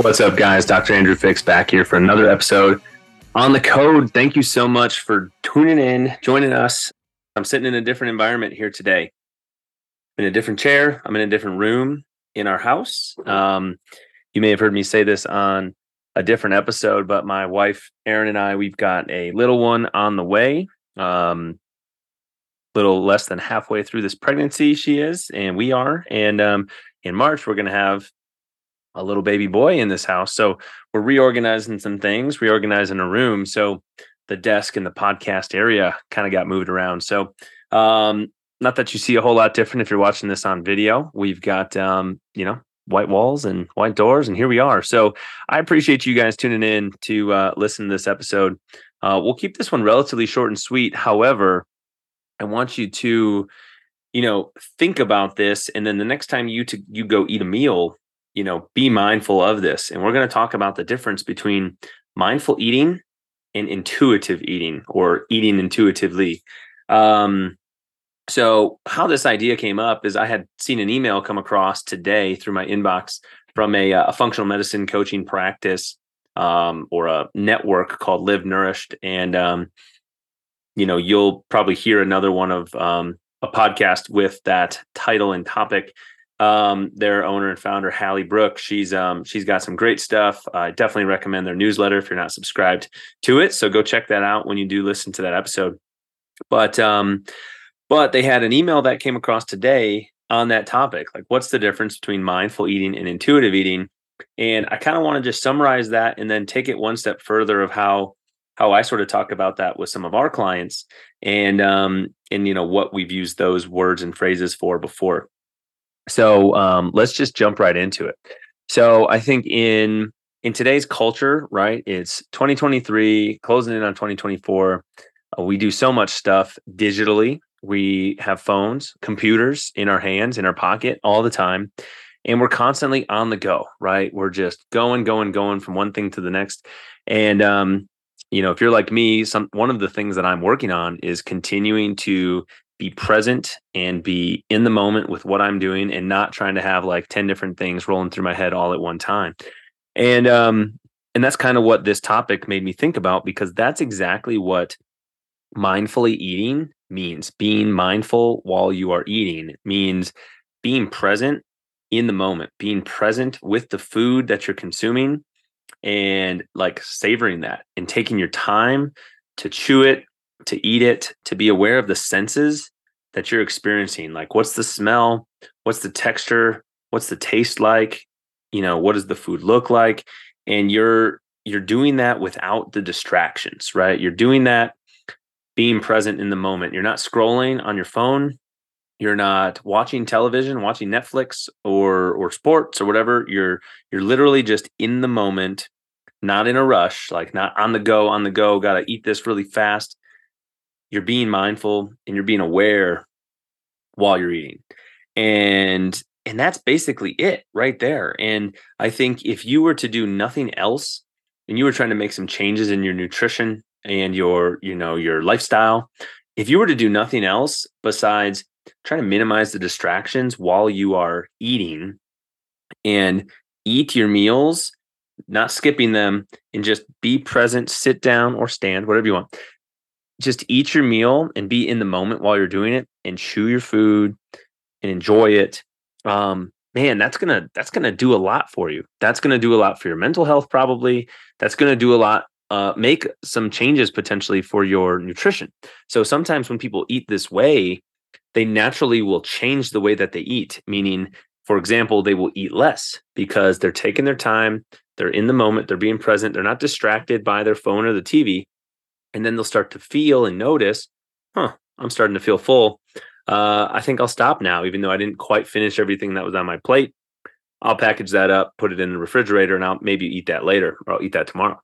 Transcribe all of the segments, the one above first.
What's up, guys? Dr. Andrew Fix back here for another episode on the code. Thank you so much for tuning in, joining us. I'm sitting in a different environment here today. I'm in a different chair. I'm in a different room in our house. Um, you may have heard me say this on a different episode, but my wife, Erin, and I, we've got a little one on the way. Um, little less than halfway through this pregnancy, she is, and we are. And um, in March, we're going to have a little baby boy in this house. So we're reorganizing some things, reorganizing a room. So the desk and the podcast area kind of got moved around. So um, not that you see a whole lot different if you're watching this on video. We've got um, you know, white walls and white doors, and here we are. So I appreciate you guys tuning in to uh, listen to this episode. Uh, we'll keep this one relatively short and sweet. However, I want you to, you know, think about this, and then the next time you to you go eat a meal, you know, be mindful of this. And we're going to talk about the difference between mindful eating and intuitive eating or eating intuitively. Um, so, how this idea came up is I had seen an email come across today through my inbox from a, uh, a functional medicine coaching practice um, or a network called Live Nourished. And, um, you know, you'll probably hear another one of um, a podcast with that title and topic um, their owner and founder Hallie Brooke. She's um, she's got some great stuff. I definitely recommend their newsletter if you're not subscribed to it. So go check that out when you do listen to that episode. But um, but they had an email that came across today on that topic. Like, what's the difference between mindful eating and intuitive eating? And I kind of want to just summarize that and then take it one step further of how how I sort of talk about that with some of our clients and um and you know what we've used those words and phrases for before. So um, let's just jump right into it. So I think in in today's culture, right? It's 2023, closing in on 2024. Uh, we do so much stuff digitally. We have phones, computers in our hands, in our pocket all the time. And we're constantly on the go, right? We're just going, going, going from one thing to the next. And um, you know, if you're like me, some one of the things that I'm working on is continuing to be present and be in the moment with what I'm doing and not trying to have like 10 different things rolling through my head all at one time. And um and that's kind of what this topic made me think about because that's exactly what mindfully eating means. Being mindful while you are eating means being present in the moment, being present with the food that you're consuming and like savoring that and taking your time to chew it, to eat it, to be aware of the senses that you're experiencing. Like, what's the smell? What's the texture? What's the taste like? You know, what does the food look like? And you're you're doing that without the distractions, right? You're doing that being present in the moment. You're not scrolling on your phone. You're not watching television, watching Netflix or or sports or whatever. You're you're literally just in the moment, not in a rush, like not on the go, on the go, got to eat this really fast you're being mindful and you're being aware while you're eating. And and that's basically it right there. And i think if you were to do nothing else and you were trying to make some changes in your nutrition and your you know your lifestyle if you were to do nothing else besides trying to minimize the distractions while you are eating and eat your meals not skipping them and just be present sit down or stand whatever you want just eat your meal and be in the moment while you're doing it and chew your food and enjoy it um man that's gonna that's gonna do a lot for you. That's gonna do a lot for your mental health probably. That's gonna do a lot uh, make some changes potentially for your nutrition. So sometimes when people eat this way they naturally will change the way that they eat meaning for example they will eat less because they're taking their time they're in the moment they're being present they're not distracted by their phone or the tv and then they'll start to feel and notice, huh, I'm starting to feel full. Uh, I think I'll stop now, even though I didn't quite finish everything that was on my plate. I'll package that up, put it in the refrigerator, and I'll maybe eat that later or I'll eat that tomorrow.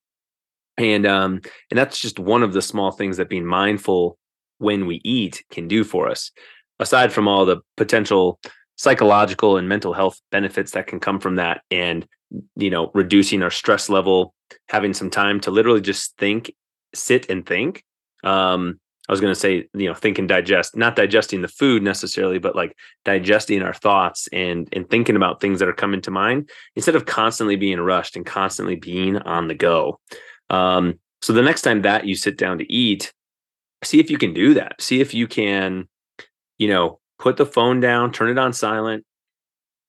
And um, and that's just one of the small things that being mindful when we eat can do for us, aside from all the potential psychological and mental health benefits that can come from that and you know reducing our stress level having some time to literally just think sit and think. Um i was going to say you know think and digest not digesting the food necessarily but like digesting our thoughts and and thinking about things that are coming to mind instead of constantly being rushed and constantly being on the go. Um so the next time that you sit down to eat see if you can do that. See if you can you know put the phone down turn it on silent.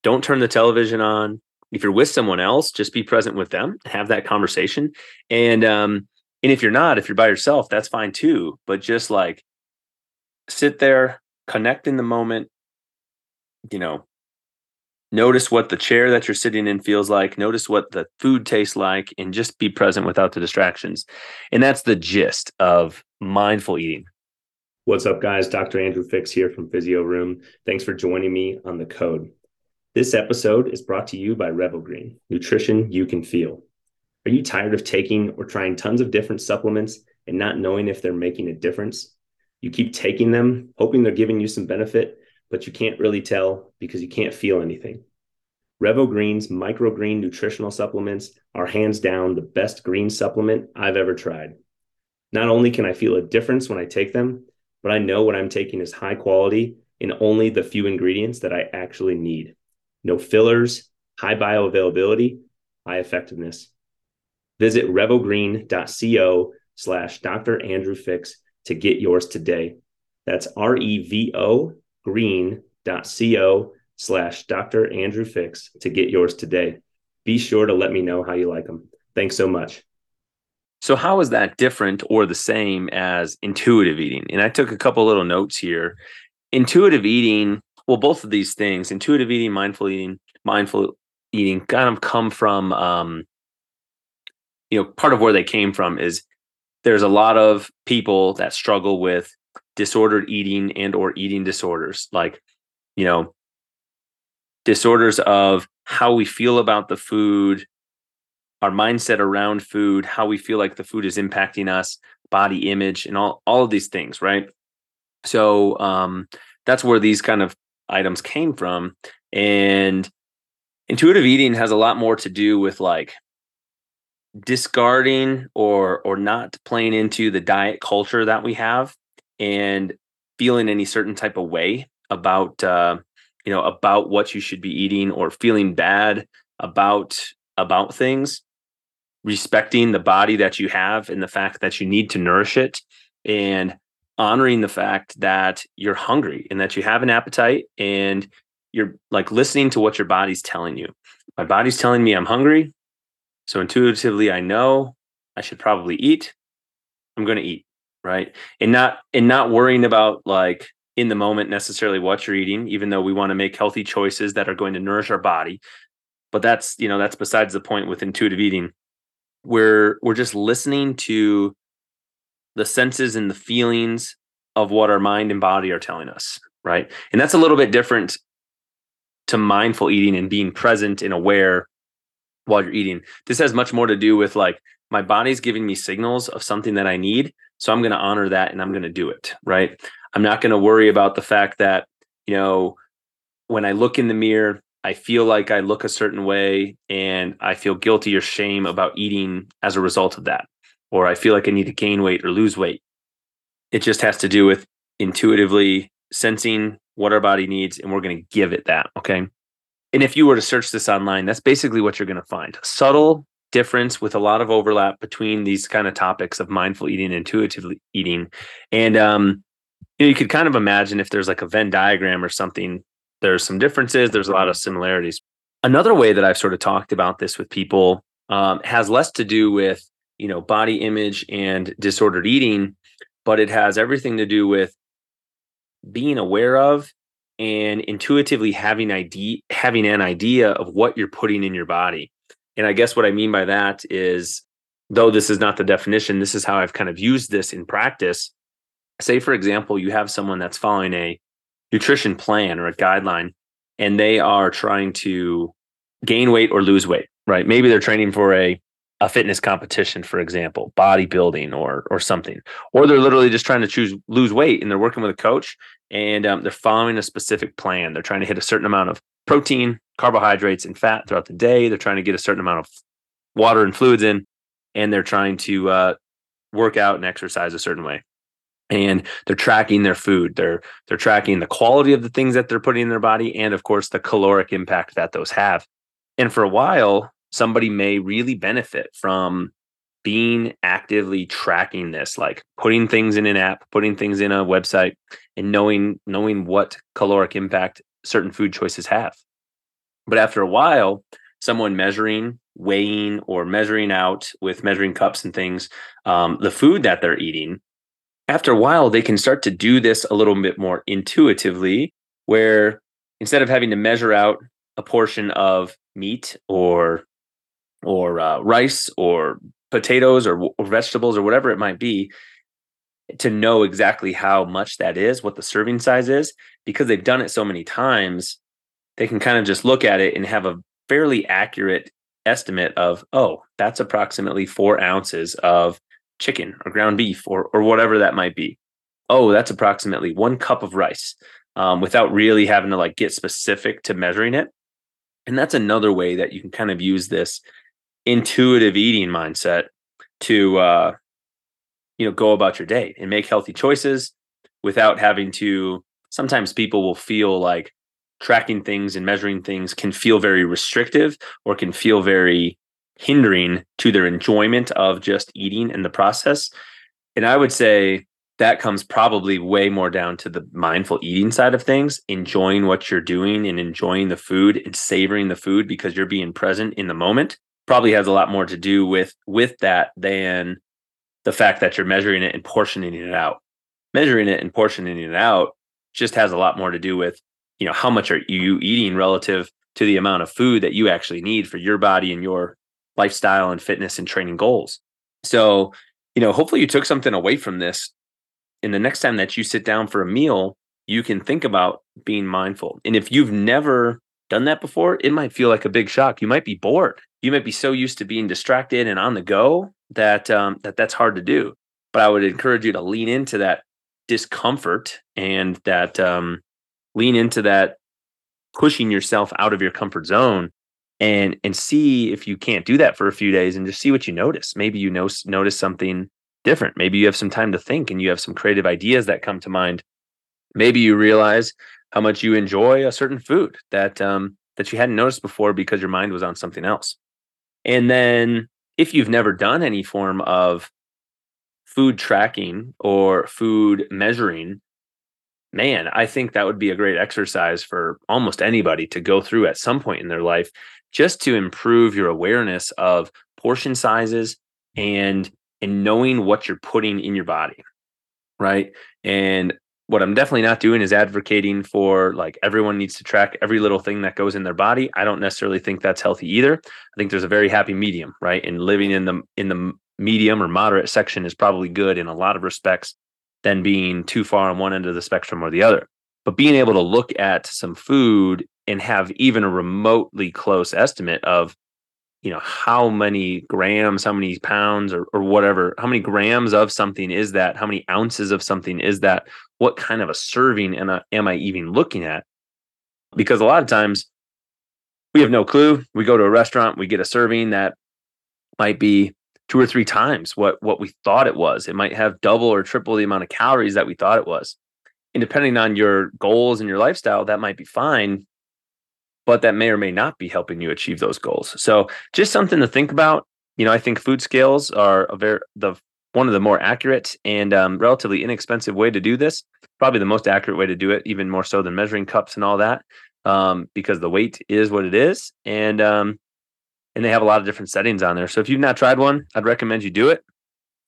Don't turn the television on. If you're with someone else just be present with them have that conversation. And um and if you're not if you're by yourself that's fine too but just like sit there connect in the moment you know notice what the chair that you're sitting in feels like notice what the food tastes like and just be present without the distractions. And that's the gist of mindful eating. What's up guys? Dr andrew fix here from physio room. Thanks for joining me on the code. This episode is brought to you by Revo Green, nutrition you can feel. Are you tired of taking or trying tons of different supplements and not knowing if they're making a difference? You keep taking them, hoping they're giving you some benefit, but you can't really tell because you can't feel anything. Revo Green's microgreen nutritional supplements are hands down the best green supplement I've ever tried. Not only can I feel a difference when I take them, but I know what I'm taking is high quality and only the few ingredients that I actually need no fillers, high bioavailability, high effectiveness. Visit revogreen.co slash Dr. Andrew Fix to get yours today. That's R-E-V-O green.co slash Dr. Andrew Fix to get yours today. Be sure to let me know how you like them. Thanks so much. So, how is that different or the same as intuitive eating? And I took a couple little notes here. Intuitive eating well, both of these things, intuitive eating, mindful eating, mindful eating, kind of come from, um, you know, part of where they came from is there's a lot of people that struggle with disordered eating and or eating disorders, like, you know, disorders of how we feel about the food, our mindset around food, how we feel like the food is impacting us, body image, and all all of these things, right? So um, that's where these kind of items came from. And intuitive eating has a lot more to do with like discarding or or not playing into the diet culture that we have and feeling any certain type of way about uh you know about what you should be eating or feeling bad about about things respecting the body that you have and the fact that you need to nourish it and honoring the fact that you're hungry and that you have an appetite and you're like listening to what your body's telling you. My body's telling me I'm hungry. So intuitively I know I should probably eat. I'm going to eat, right? And not and not worrying about like in the moment necessarily what you're eating even though we want to make healthy choices that are going to nourish our body. But that's, you know, that's besides the point with intuitive eating. We're we're just listening to the senses and the feelings of what our mind and body are telling us, right? And that's a little bit different to mindful eating and being present and aware while you're eating. This has much more to do with like my body's giving me signals of something that I need. So I'm going to honor that and I'm going to do it, right? I'm not going to worry about the fact that, you know, when I look in the mirror, I feel like I look a certain way and I feel guilty or shame about eating as a result of that or I feel like I need to gain weight or lose weight. It just has to do with intuitively sensing what our body needs and we're going to give it that. Okay. And if you were to search this online, that's basically what you're going to find. Subtle difference with a lot of overlap between these kind of topics of mindful eating and intuitive eating. And um, you, know, you could kind of imagine if there's like a Venn diagram or something, there's some differences, there's a lot of similarities. Another way that I've sort of talked about this with people um, has less to do with you know body image and disordered eating but it has everything to do with being aware of and intuitively having idea having an idea of what you're putting in your body and i guess what i mean by that is though this is not the definition this is how i've kind of used this in practice say for example you have someone that's following a nutrition plan or a guideline and they are trying to gain weight or lose weight, right? Maybe they're training for a a fitness competition, for example, bodybuilding or or something, or they're literally just trying to choose lose weight and they're working with a coach and um, they're following a specific plan. They're trying to hit a certain amount of protein, carbohydrates, and fat throughout the day. They're trying to get a certain amount of water and fluids in, and they're trying to uh, work out and exercise a certain way. And they're tracking their food. They're they're tracking the quality of the things that they're putting in their body, and of course the caloric impact that those have. And for a while, somebody may really benefit from being actively tracking this like putting things in an app putting things in a website and knowing knowing what caloric impact certain food choices have. But after a while someone measuring weighing or measuring out with measuring cups and things um, the food that they're eating after a while they can start to do this a little bit more intuitively where instead of having to measure out a portion of meat or or uh, rice or potatoes or, or vegetables or whatever it might be to know exactly how much that is, what the serving size is, because they've done it so many times, they can kind of just look at it and have a fairly accurate estimate of, oh, that's approximately four ounces of chicken or ground beef or or whatever that might be. Oh, that's approximately one cup of rice, um, without really having to like get specific to measuring it. And that's another way that you can kind of use this intuitive eating mindset to uh, you know go about your day and make healthy choices without having to sometimes people will feel like tracking things and measuring things can feel very restrictive or can feel very hindering to their enjoyment of just eating in the process. And i would say that comes probably way more down to the mindful eating side of things enjoying what you're doing and enjoying the food and savoring the food because you're being present in the moment probably has a lot more to do with with that than the fact that you're measuring it and portioning it out. Measuring it and portioning it out just has a lot more to do with, you know, how much are you eating relative to the amount of food that you actually need for your body and your lifestyle and fitness and training goals. So, you know, hopefully you took something away from this. And the next time that you sit down for a meal, you can think about being mindful. And if you've never done that before, it might feel like a big shock. You might be bored you might be so used to being distracted and on the go that um, that that's hard to do. But I would encourage you to lean into that discomfort and that um, lean into that pushing yourself out of your comfort zone and and see if you can't do that for a few days and just see what you notice. Maybe you know, notice something different. Maybe you have some time to think and you have some creative ideas that come to mind. Maybe you realize how much you enjoy a certain food that um, that you hadn't noticed before because your mind was on something else. And then if you've never done any form of food tracking or food measuring, man, I think that would be a great exercise for almost anybody to go through at some point in their life just to improve your awareness of portion sizes and and knowing what you're putting in your body right? And what I'm definitely not doing is advocating for like everyone needs to track every little thing that goes in their body. I don't necessarily think that's healthy either. I think there's a very happy medium, right? And living in the in the medium or moderate section is probably good in a lot of respects than being too far on one end of the spectrum or the other. But being able to look at some food and have even a remotely close estimate of you know how many grams how many pounds or, or whatever how many grams of something is that? How many ounces of something is that? What kind of a serving am I, am I even looking at? Because a lot of times we have no clue. We go to a restaurant we get a serving that might be two or three times what what we thought it was. It might have double or triple the amount of calories that we thought it was. And depending on your goals and your lifestyle that might be fine but that may or may not be helping you achieve those goals. So just something to think about. You know, I think food scales are a very the one of the more accurate and um, relatively inexpensive way to do this. Probably the most accurate way to do it, even more so than measuring cups and all that, um, because the weight is what it is, and um, and they have a lot of different settings on there. So if you've not tried one, I'd recommend you do it.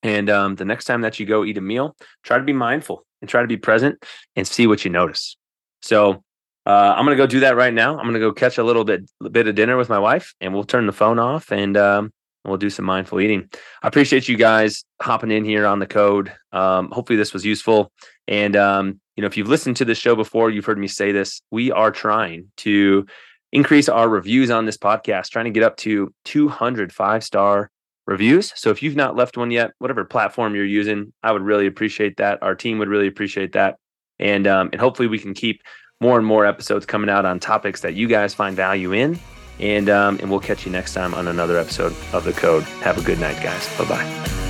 And um, the next time that you go eat a meal, try to be mindful and try to be present and see what you notice. So uh, I'm gonna go do that right now. I'm gonna go catch a little bit bit of dinner with my wife, and we'll turn the phone off and um, we'll do some mindful eating. I appreciate you guys hopping in here on the code. Um, hopefully, this was useful. And um, you know, if you've listened to this show before, you've heard me say this. We are trying to increase our reviews on this podcast, trying to get up to 200 five star reviews. So if you've not left one yet, whatever platform you're using, I would really appreciate that. Our team would really appreciate that. And um, and hopefully we can keep more and more episodes coming out on topics that you guys find value in. And um, and we'll catch you next time on another episode of the Code. Have a good night, guys. Bye bye.